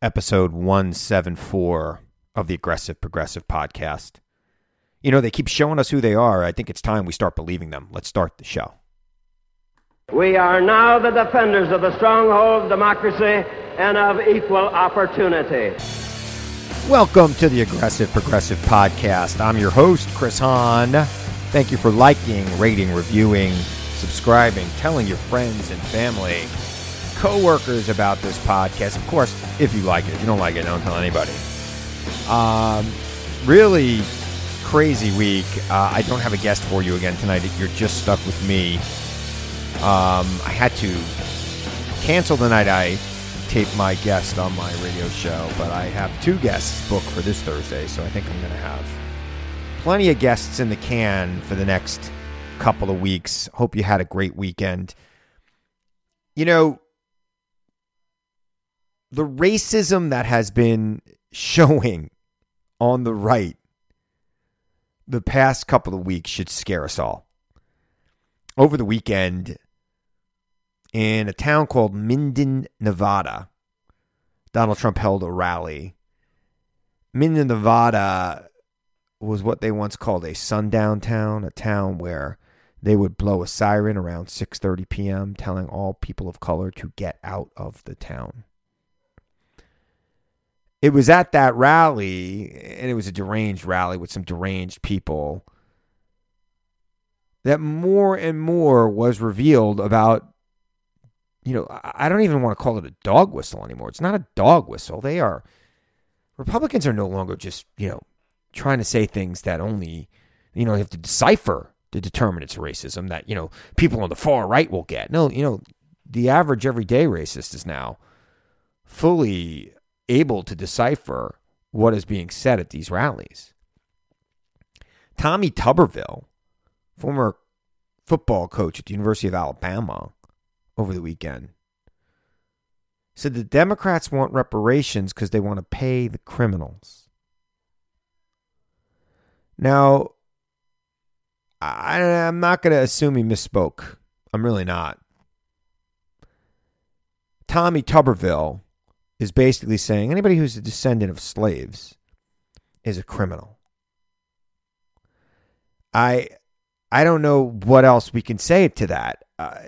Episode 174 of the Aggressive Progressive Podcast. You know, they keep showing us who they are. I think it's time we start believing them. Let's start the show. We are now the defenders of the stronghold of democracy and of equal opportunity. Welcome to the Aggressive Progressive Podcast. I'm your host, Chris Hahn. Thank you for liking, rating, reviewing, subscribing, telling your friends and family, coworkers about this podcast. Of course, if you like it. If you don't like it, don't tell anybody. Um, really crazy week. Uh, I don't have a guest for you again tonight. You're just stuck with me. Um, I had to cancel the night I taped my guest on my radio show, but I have two guests booked for this Thursday, so I think I'm going to have plenty of guests in the can for the next couple of weeks. Hope you had a great weekend. You know, the racism that has been showing on the right the past couple of weeks should scare us all. Over the weekend, in a town called Minden, Nevada. Donald Trump held a rally. Minden, Nevada was what they once called a sundown town, a town where they would blow a siren around 6:30 p.m. telling all people of color to get out of the town. It was at that rally, and it was a deranged rally with some deranged people, that more and more was revealed about you know, I don't even want to call it a dog whistle anymore. It's not a dog whistle. They are Republicans are no longer just, you know, trying to say things that only, you know, you have to decipher to determine it's racism that, you know, people on the far right will get. No, you know, the average everyday racist is now fully able to decipher what is being said at these rallies. Tommy Tuberville, former football coach at the University of Alabama, over the weekend. Said the Democrats want reparations because they want to pay the criminals. Now, I, I'm not going to assume he misspoke. I'm really not. Tommy Tuberville is basically saying anybody who's a descendant of slaves is a criminal. I I don't know what else we can say to that. Uh,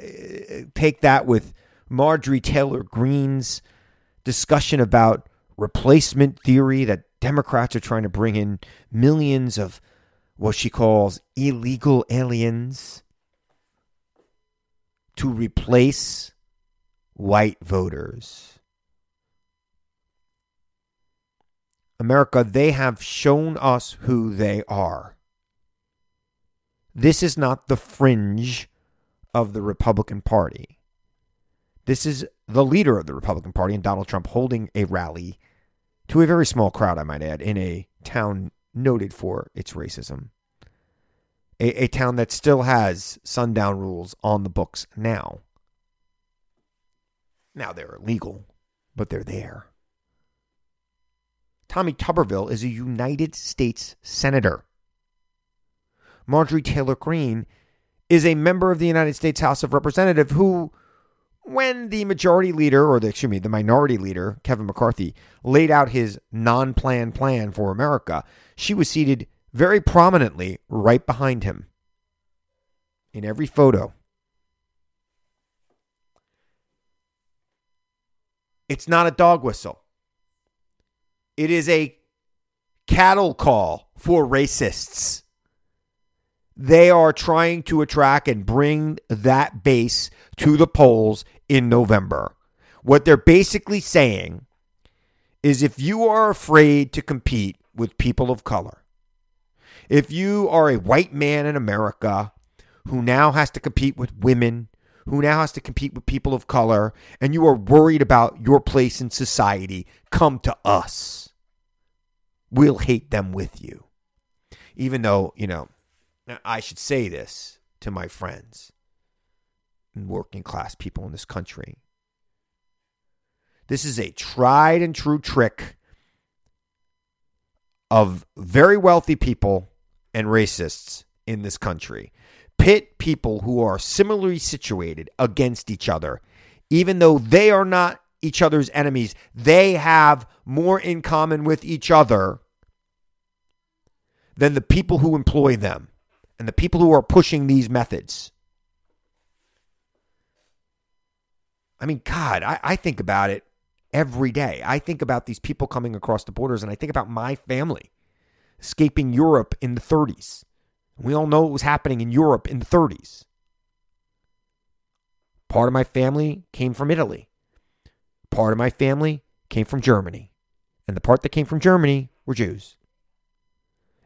take that with Marjorie Taylor Greene's discussion about replacement theory that Democrats are trying to bring in millions of what she calls illegal aliens to replace white voters. America, they have shown us who they are. This is not the fringe of the Republican Party. This is the leader of the Republican Party and Donald Trump holding a rally to a very small crowd, I might add, in a town noted for its racism. A, a town that still has sundown rules on the books now. Now they're illegal, but they're there. Tommy Tuberville is a United States Senator. Marjorie Taylor Greene is a member of the United States House of Representatives who, when the majority leader, or the, excuse me, the minority leader, Kevin McCarthy, laid out his non plan plan for America, she was seated very prominently right behind him in every photo. It's not a dog whistle. It is a cattle call for racists they are trying to attract and bring that base to the polls in November. What they're basically saying is if you are afraid to compete with people of color, if you are a white man in America who now has to compete with women, who now has to compete with people of color and you are worried about your place in society, come to us. We'll hate them with you. Even though, you know, I should say this to my friends and working class people in this country. This is a tried and true trick of very wealthy people and racists in this country. Pit people who are similarly situated against each other, even though they are not each other's enemies, they have more in common with each other than the people who employ them and the people who are pushing these methods. I mean, God, I, I think about it every day. I think about these people coming across the borders, and I think about my family escaping Europe in the 30s. We all know what was happening in Europe in the 30s. Part of my family came from Italy. Part of my family came from Germany. And the part that came from Germany were Jews.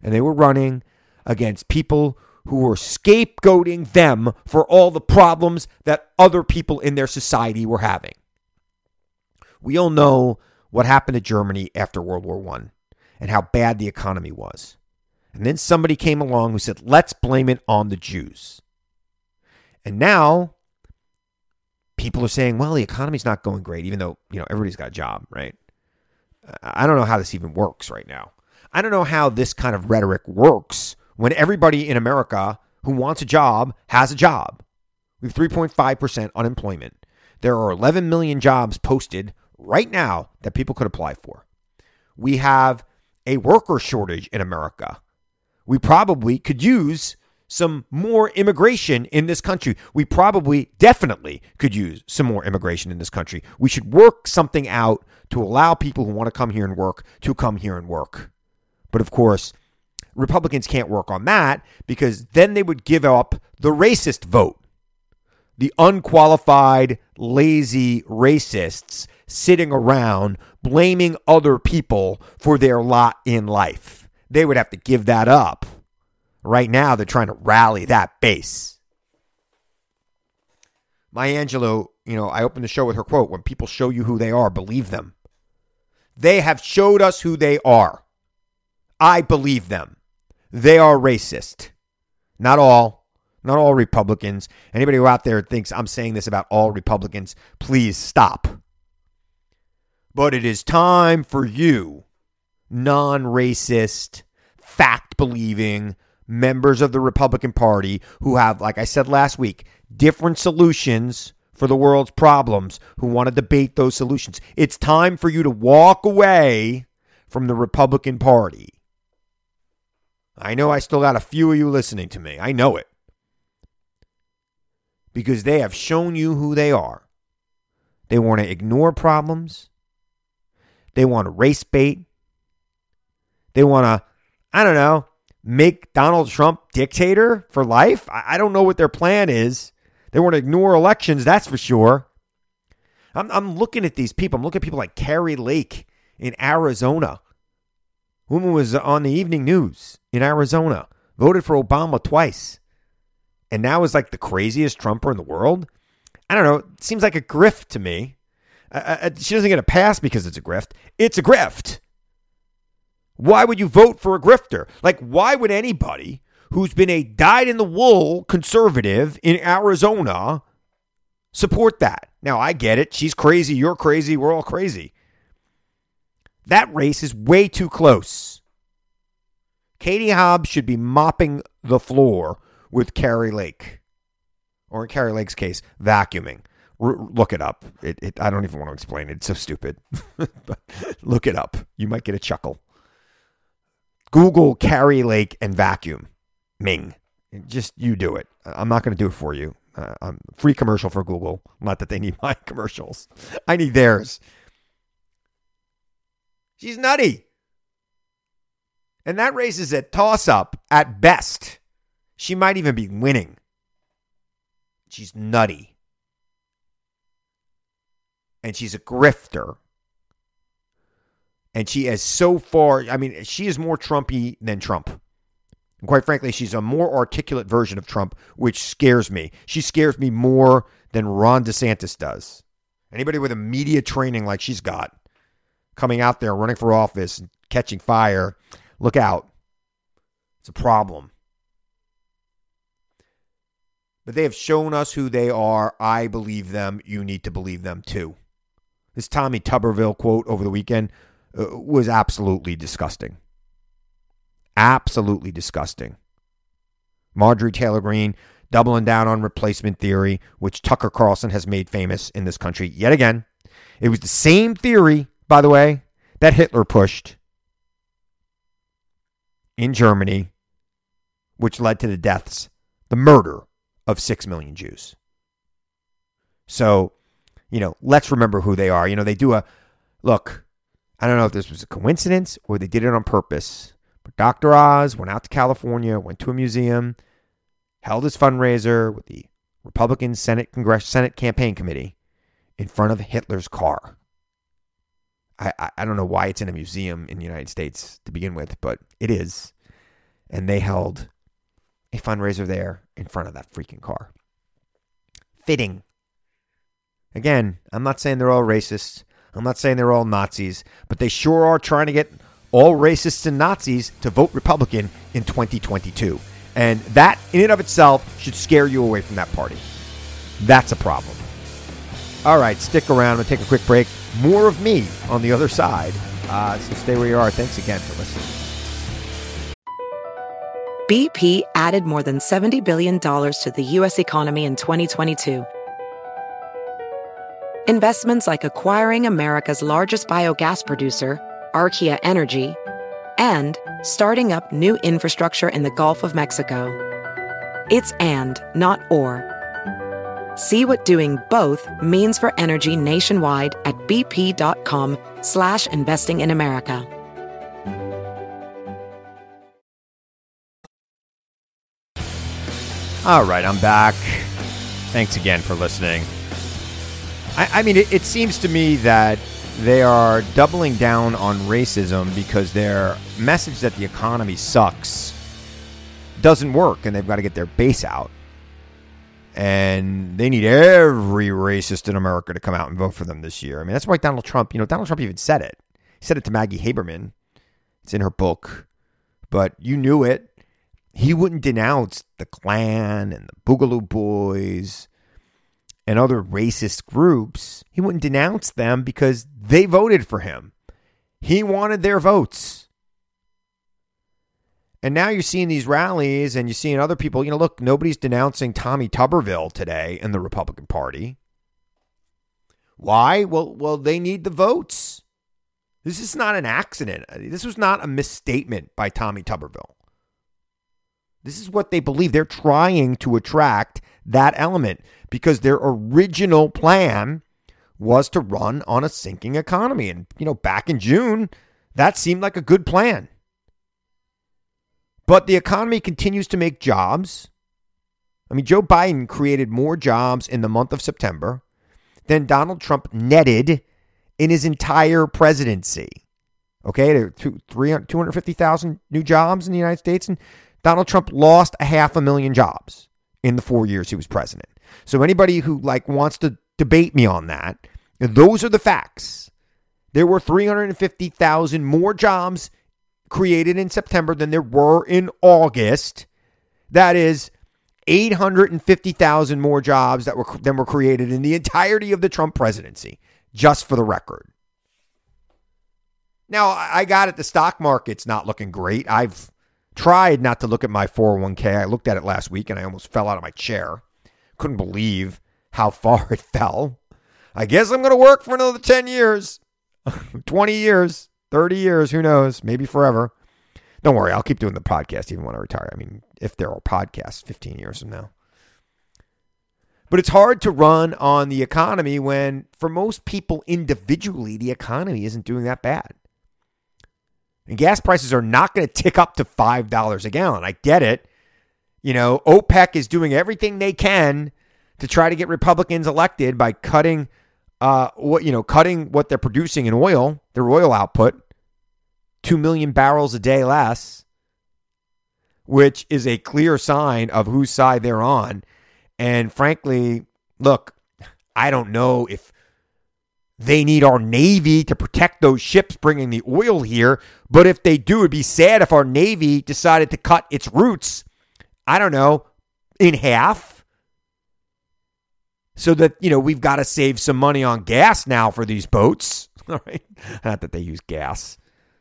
And they were running against people who were scapegoating them for all the problems that other people in their society were having. We all know what happened to Germany after World War I and how bad the economy was. And then somebody came along who said, let's blame it on the Jews. And now people are saying, well, the economy's not going great, even though, you know, everybody's got a job, right? I don't know how this even works right now. I don't know how this kind of rhetoric works when everybody in America who wants a job has a job. We have 3.5% unemployment. There are 11 million jobs posted right now that people could apply for. We have a worker shortage in America. We probably could use some more immigration in this country. We probably, definitely could use some more immigration in this country. We should work something out to allow people who want to come here and work to come here and work. But of course, Republicans can't work on that because then they would give up the racist vote. The unqualified, lazy racists sitting around blaming other people for their lot in life. They would have to give that up. Right now, they're trying to rally that base. Maya Angelou, you know, I opened the show with her quote When people show you who they are, believe them. They have showed us who they are. I believe them. They are racist. Not all. Not all Republicans. Anybody who out there thinks I'm saying this about all Republicans, please stop. But it is time for you, non racist, fact believing members of the Republican Party who have, like I said last week, different solutions for the world's problems, who want to debate those solutions. It's time for you to walk away from the Republican Party. I know I still got a few of you listening to me. I know it. Because they have shown you who they are. They want to ignore problems. They want to race bait. They want to, I don't know, make Donald Trump dictator for life. I, don't know what their plan is. They want to ignore elections, that's for sure. I'm, I'm looking at these people. I'm looking at people like Kari Lake in Arizona. Woman was on the evening news in Arizona, voted for Obama twice, and now is like the craziest Trumper in the world. I don't know. It seems like a grift to me. Uh, uh, she doesn't get a pass because it's a grift. It's a grift. Why would you vote for a grifter? Like, why would anybody who's been a dyed in the wool conservative in Arizona support that? Now, I get it. She's crazy. You're crazy. We're all crazy. That race is way too close. Katie Hobbs should be mopping the floor with Kari Lake, or in Kari Lake's case, vacuuming. R- look it up. It, it, I don't even want to explain it. It's so stupid. but look it up. You might get a chuckle. Google Kari Lake and vacuum. Ming. Just you do it. I'm not going to do it for you. Uh, um, free commercial for Google. Not that they need my commercials. I need theirs. She's nutty. And that race is a toss up at best. She might even be winning. She's nutty and she's a grifter. And she is so far, I mean, she is more Trumpy than Trump. And quite frankly, she's a more articulate version of Trump, which scares me. She scares me more than Ron DeSantis does. Anybody with a media training like she's got, coming out there running for office and catching fire, look out. It's a problem. But they have shown us who they are. I believe them. You need to believe them too. This Tommy Tuberville quote over the weekend uh, was absolutely disgusting. Absolutely disgusting. Marjorie Taylor Greene doubling down on replacement theory, which Tucker Carlson has made famous in this country yet again. It was the same theory, by the way, that Hitler pushed in Germany, which led to the deaths, the murder of six million Jews. So, you know, let's remember who they are. You know, they do a look. I don't know if this was a coincidence or they did it on purpose, but Dr. Oz went out to California, went to a museum, held his fundraiser with the Republican Senate Congress Senate Campaign Committee in front of Hitler's car. I, I, don't know why it's in a museum in the United States to begin with, but it is. And they held a fundraiser there in front of that freaking car. Fitting. Again, I'm not saying they're all racists. I'm not saying they're all Nazis, but they sure are trying to get all racists and Nazis to vote Republican in 2022. And that, in and of itself, should scare you away from that party. That's a problem. All right, stick around. We'll take a quick break. More of me on the other side. Uh, so stay where you are. Thanks again for listening. BP added more than $70 billion to the U.S. economy in 2022. Investments like acquiring America's largest biogas producer, Archaea Energy, and starting up new infrastructure in the Gulf of Mexico. It's and, not or. See what doing both means for energy nationwide at bp.com slash investing in America. All right, I'm back. Thanks again for listening. I, I mean, it, it seems to me that they are doubling down on racism because their message that the economy sucks doesn't work and they've got to get their base out. And they need every racist in America to come out and vote for them this year. I mean, that's why Donald Trump, you know, Donald Trump even said it. He said it to Maggie Haberman. It's in her book, but you knew it. He wouldn't denounce the Klan and the Boogaloo Boys and other racist groups. He wouldn't denounce them because they voted for him. He wanted their votes. And now you're seeing these rallies and you're seeing other people. You know, look, nobody's denouncing Tommy Tuberville today in the Republican Party. Why? Well, well, they need the votes. This is not an accident. This was not a misstatement by Tommy Tuberville. This is what they believe. They're trying to attract that element because their original plan was to run on a sinking economy. And, you know, back in June, that seemed like a good plan. But the economy continues to make jobs. I mean, Joe Biden created more jobs in the month of September than Donald Trump netted in his entire presidency. Okay, there are 250,000 new jobs in the United States, and Donald Trump lost a half a million jobs in the four years he was president. So anybody who like wants to debate me on that, those are the facts. There were 350,000 more jobs created in September than there were in August. That is 850,000 more jobs that were than were created in the entirety of the Trump presidency, just for the record. Now, I got it the stock market's not looking great. I've tried not to look at my 401k. I looked at it last week and I almost fell out of my chair. Couldn't believe how far it fell. I guess I'm going to work for another 10 years, 20 years, 30 years, who knows, maybe forever. Don't worry, I'll keep doing the podcast even when I retire. I mean, if there are podcasts 15 years from now. But it's hard to run on the economy when, for most people individually, the economy isn't doing that bad. And gas prices are not going to tick up to $5 a gallon. I get it. You know, OPEC is doing everything they can to try to get Republicans elected by cutting uh what you know, cutting what they're producing in oil, their oil output, 2 million barrels a day less, which is a clear sign of whose side they're on. And frankly, look, I don't know if they need our Navy to protect those ships bringing the oil here. But if they do, it'd be sad if our Navy decided to cut its roots, I don't know, in half. So that, you know, we've got to save some money on gas now for these boats. All right. Not that they use gas,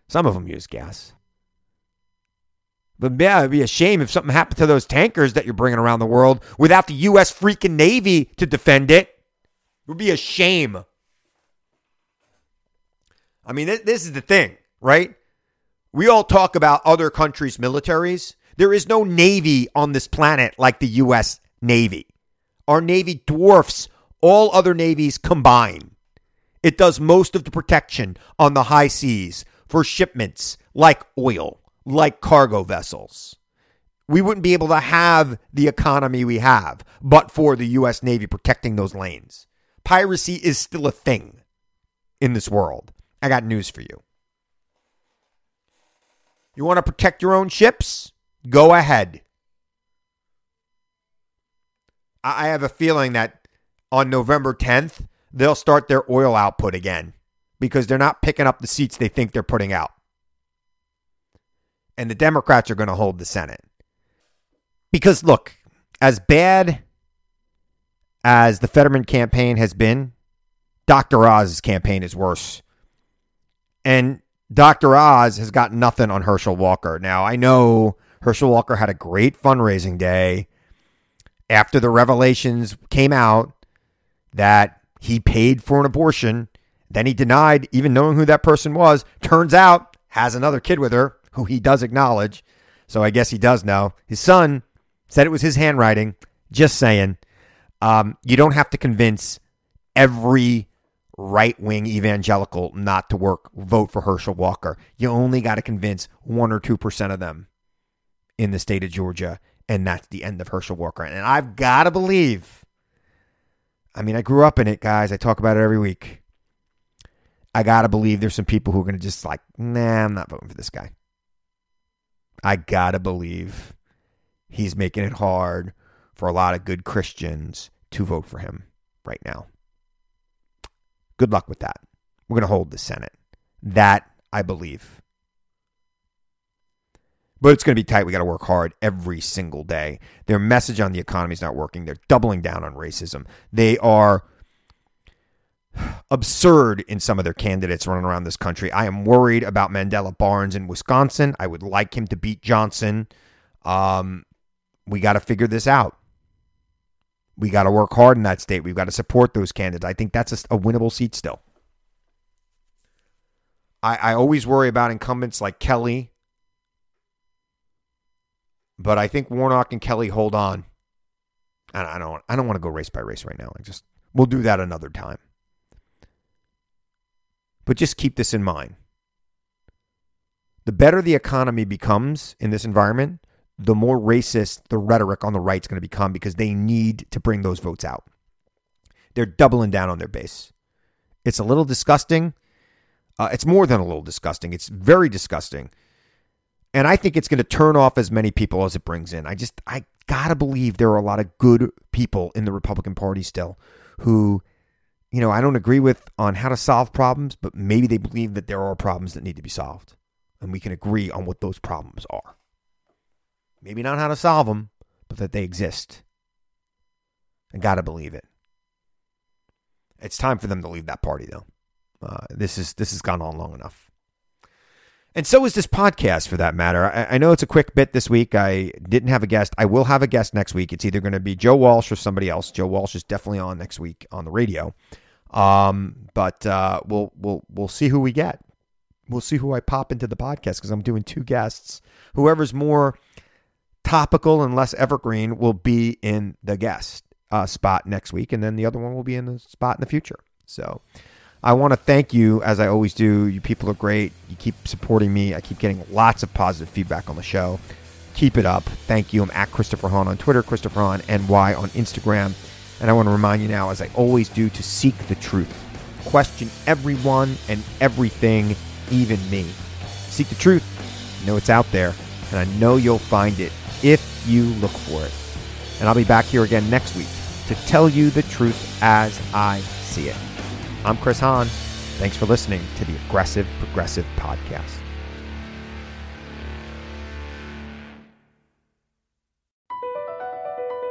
some of them use gas. But yeah, it'd be a shame if something happened to those tankers that you're bringing around the world without the U.S. freaking Navy to defend it. It would be a shame. I mean, this is the thing, right? We all talk about other countries' militaries. There is no Navy on this planet like the U.S. Navy. Our Navy dwarfs all other navies combined. It does most of the protection on the high seas for shipments like oil, like cargo vessels. We wouldn't be able to have the economy we have but for the U.S. Navy protecting those lanes. Piracy is still a thing in this world. I got news for you. You want to protect your own ships? Go ahead. I have a feeling that on November 10th, they'll start their oil output again because they're not picking up the seats they think they're putting out. And the Democrats are going to hold the Senate. Because look, as bad as the Fetterman campaign has been, Dr. Oz's campaign is worse. And Dr. Oz has got nothing on Herschel Walker. Now, I know Herschel Walker had a great fundraising day after the revelations came out that he paid for an abortion. Then he denied even knowing who that person was. Turns out, has another kid with her who he does acknowledge. So I guess he does know. His son said it was his handwriting. Just saying. Um, you don't have to convince every right wing evangelical not to work vote for Herschel Walker. You only got to convince one or two percent of them in the state of Georgia, and that's the end of Herschel Walker. And I've got to believe. I mean, I grew up in it, guys. I talk about it every week. I got to believe there's some people who are to just like, nah, I'm not voting for this guy. I got to believe he's making it hard for a lot of good Christians to vote for him right now. Good luck with that. We're to hold the Senate. That I believe. But it's going to be tight. We got to work hard every single day. Their message on the economy is not working. They're doubling down on racism. They are absurd in some of their candidates running around this country. I am worried about Mandela Barnes in Wisconsin. I would like him to beat Johnson. Um, we got to figure this out. We got to work hard in that state. We've got to support those candidates. I think that's a, a winnable seat still. I, I always worry about incumbents like Kelly, but I think Warnock and Kelly hold on. I don't I don't want to go race by race right now. I just we'll do that another time. But just keep this in mind. The better the economy becomes in this environment, the more racist the rhetoric on the right is going to become because they need to bring those votes out. They're doubling down on their base. It's a little disgusting. Uh, it's more than a little disgusting. It's very disgusting. And I think it's going to turn off as many people as it brings in. I just, I got to believe there are a lot of good people in the Republican Party still who, you know, I don't agree with on how to solve problems, but maybe they believe that there are problems that need to be solved. And we can agree on what those problems are. Maybe not how to solve them, but that they exist. I got to believe it. It's time for them to leave that party, though. Uh, this is this has gone on long enough. And so is this podcast, for that matter. I, I, know it's a quick bit this week. I didn't have a guest. I will have a guest next week. It's either going to be Joe Walsh or somebody else. Joe Walsh is definitely on next week on the radio. Um, but uh, we'll we'll we'll see who we get. We'll see who I pop into the podcast because I'm doing two guests. Whoever's more topical and less evergreen will be in the guest uh, spot next week, and then the other one will be in the spot in the future. So I want to thank you, as I always do. You people are great. You keep supporting me. I keep getting lots of positive feedback on the show. Keep it up. Thank you. I'm at Christopher Hahn on Twitter, Christopher Hahn NY on Instagram. And I want to remind you now, as I always do, to seek the truth. Question everyone and everything, even me. Seek the truth. I know it's out there, and I know you'll find it if you look for it. And I'll be back here again next week to tell you the truth as I see it. I'm Chris Hahn. Thanks for listening to the Aggressive Progressive Podcast.